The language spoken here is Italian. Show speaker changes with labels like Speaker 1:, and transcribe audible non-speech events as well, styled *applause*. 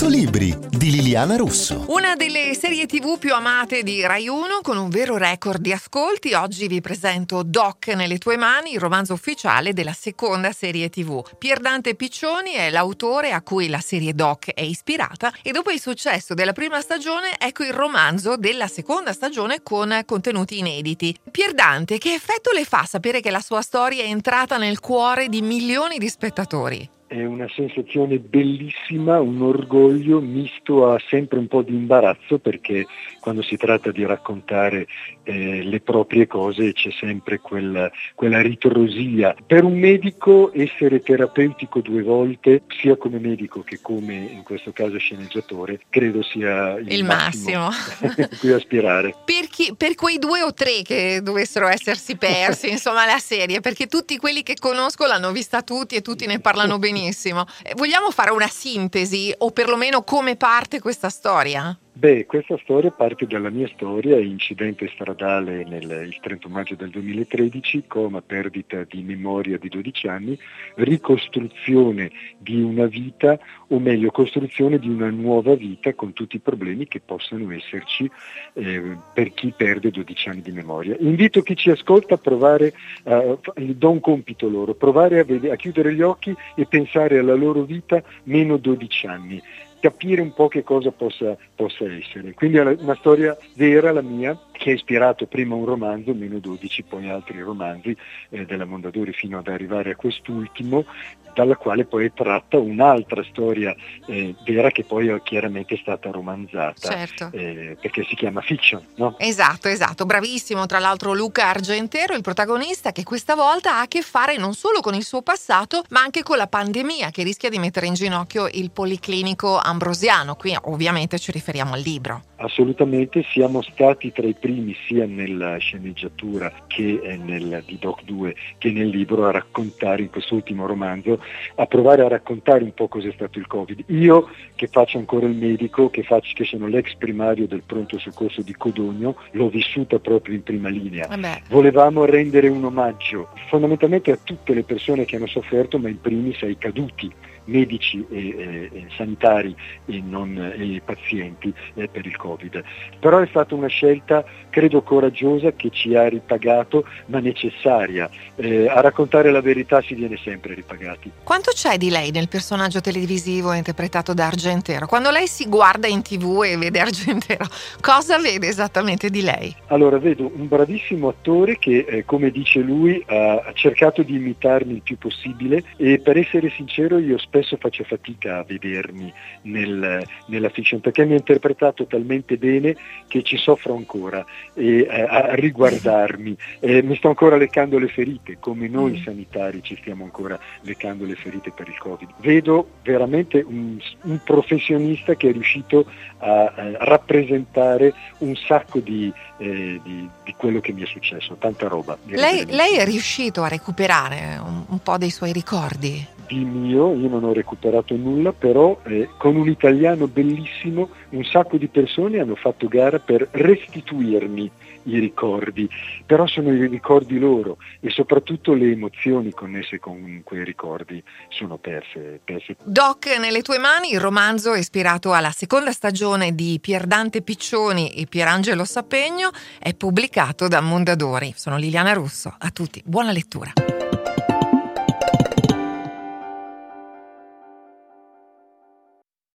Speaker 1: 100 libri di Liliana Russo.
Speaker 2: Una delle serie tv più amate di Rai 1 con un vero record di ascolti. Oggi vi presento Doc nelle tue mani, il romanzo ufficiale della seconda serie tv. Pier Dante Piccioni è l'autore a cui la serie Doc è ispirata e dopo il successo della prima stagione ecco il romanzo della seconda stagione con contenuti inediti. Pier Dante, che effetto le fa sapere che la sua storia è entrata nel cuore di milioni di spettatori?
Speaker 3: È una sensazione bellissima, un orgoglio misto a sempre un po' di imbarazzo perché quando si tratta di raccontare eh, le proprie cose c'è sempre quella, quella ritrosia. Per un medico essere terapeutico due volte, sia come medico che come in questo caso sceneggiatore, credo sia il,
Speaker 2: il massimo,
Speaker 3: massimo. *laughs* cui aspirare.
Speaker 2: Per, chi, per quei due o tre che dovessero essersi persi, *laughs* insomma, la serie, perché tutti quelli che conosco l'hanno vista tutti e tutti ne parlano benissimo *laughs* benissimo. Eh, vogliamo fare una sintesi o perlomeno come parte questa storia?
Speaker 3: Beh, questa storia parte dalla mia storia, incidente stradale nel, il 31 maggio del 2013, coma, perdita di memoria di 12 anni, ricostruzione di una vita, o meglio, costruzione di una nuova vita con tutti i problemi che possano esserci eh, per chi perde 12 anni di memoria. Invito chi ci ascolta a provare, uh, do un compito loro, provare a, vedere, a chiudere gli occhi e pensare alla loro vita meno 12 anni capire un po' che cosa possa, possa essere. Quindi è una storia vera la mia, che ha ispirato prima un romanzo, meno 12, poi altri romanzi eh, della Mondadori fino ad arrivare a quest'ultimo, dalla quale poi è tratta un'altra storia eh, vera che poi è chiaramente stata romanzata,
Speaker 2: certo.
Speaker 3: eh, perché si chiama fiction. No?
Speaker 2: Esatto, esatto, bravissimo. Tra l'altro Luca Argentero, il protagonista, che questa volta ha a che fare non solo con il suo passato, ma anche con la pandemia che rischia di mettere in ginocchio il policlinico ambrosiano. Qui ovviamente ci riferiamo al libro.
Speaker 3: Assolutamente, siamo stati tra i primi sia nella sceneggiatura che nel, di Doc 2 che nel libro a raccontare in quest'ultimo romanzo, a provare a raccontare un po' cos'è stato il Covid. Io che faccio ancora il medico, che, faccio, che sono l'ex primario del pronto soccorso di Codogno, l'ho vissuta proprio in prima linea.
Speaker 2: Vabbè.
Speaker 3: Volevamo rendere un omaggio fondamentalmente a tutte le persone che hanno sofferto, ma in primis ai caduti medici e, e sanitari e, non, e pazienti eh, per il Covid. Però è stata una scelta credo coraggiosa che ci ha ripagato ma necessaria. Eh, a raccontare la verità si viene sempre ripagati.
Speaker 2: Quanto c'è di lei nel personaggio televisivo interpretato da Argentero? Quando lei si guarda in tv e vede Argentero, *laughs* cosa vede esattamente di lei?
Speaker 3: Allora vedo un bravissimo attore che eh, come dice lui ha cercato di imitarmi il più possibile e per essere sincero io spero spesso faccio fatica a vedermi nel, nella fiction perché mi ha interpretato talmente bene che ci soffro ancora e, eh, a riguardarmi. *laughs* Eh, mi sto ancora leccando le ferite, come noi mm. sanitari ci stiamo ancora leccando le ferite per il Covid. Vedo veramente un, un professionista che è riuscito a, a rappresentare un sacco di, eh, di, di, quello che mi è successo, tanta roba.
Speaker 2: Lei, lei è riuscito a recuperare un, un po' dei suoi ricordi?
Speaker 3: Di mio, io non ho recuperato nulla, però eh, con un italiano bellissimo un sacco di persone hanno fatto gara per restituirmi i ricordi, però sono i ricordi loro e soprattutto le emozioni connesse con quei ricordi sono perse. perse.
Speaker 2: Doc, nelle tue mani il romanzo ispirato alla seconda stagione di Pier Dante Piccioni e Pierangelo Sapegno è pubblicato da Mondadori. Sono Liliana Russo, a tutti buona lettura.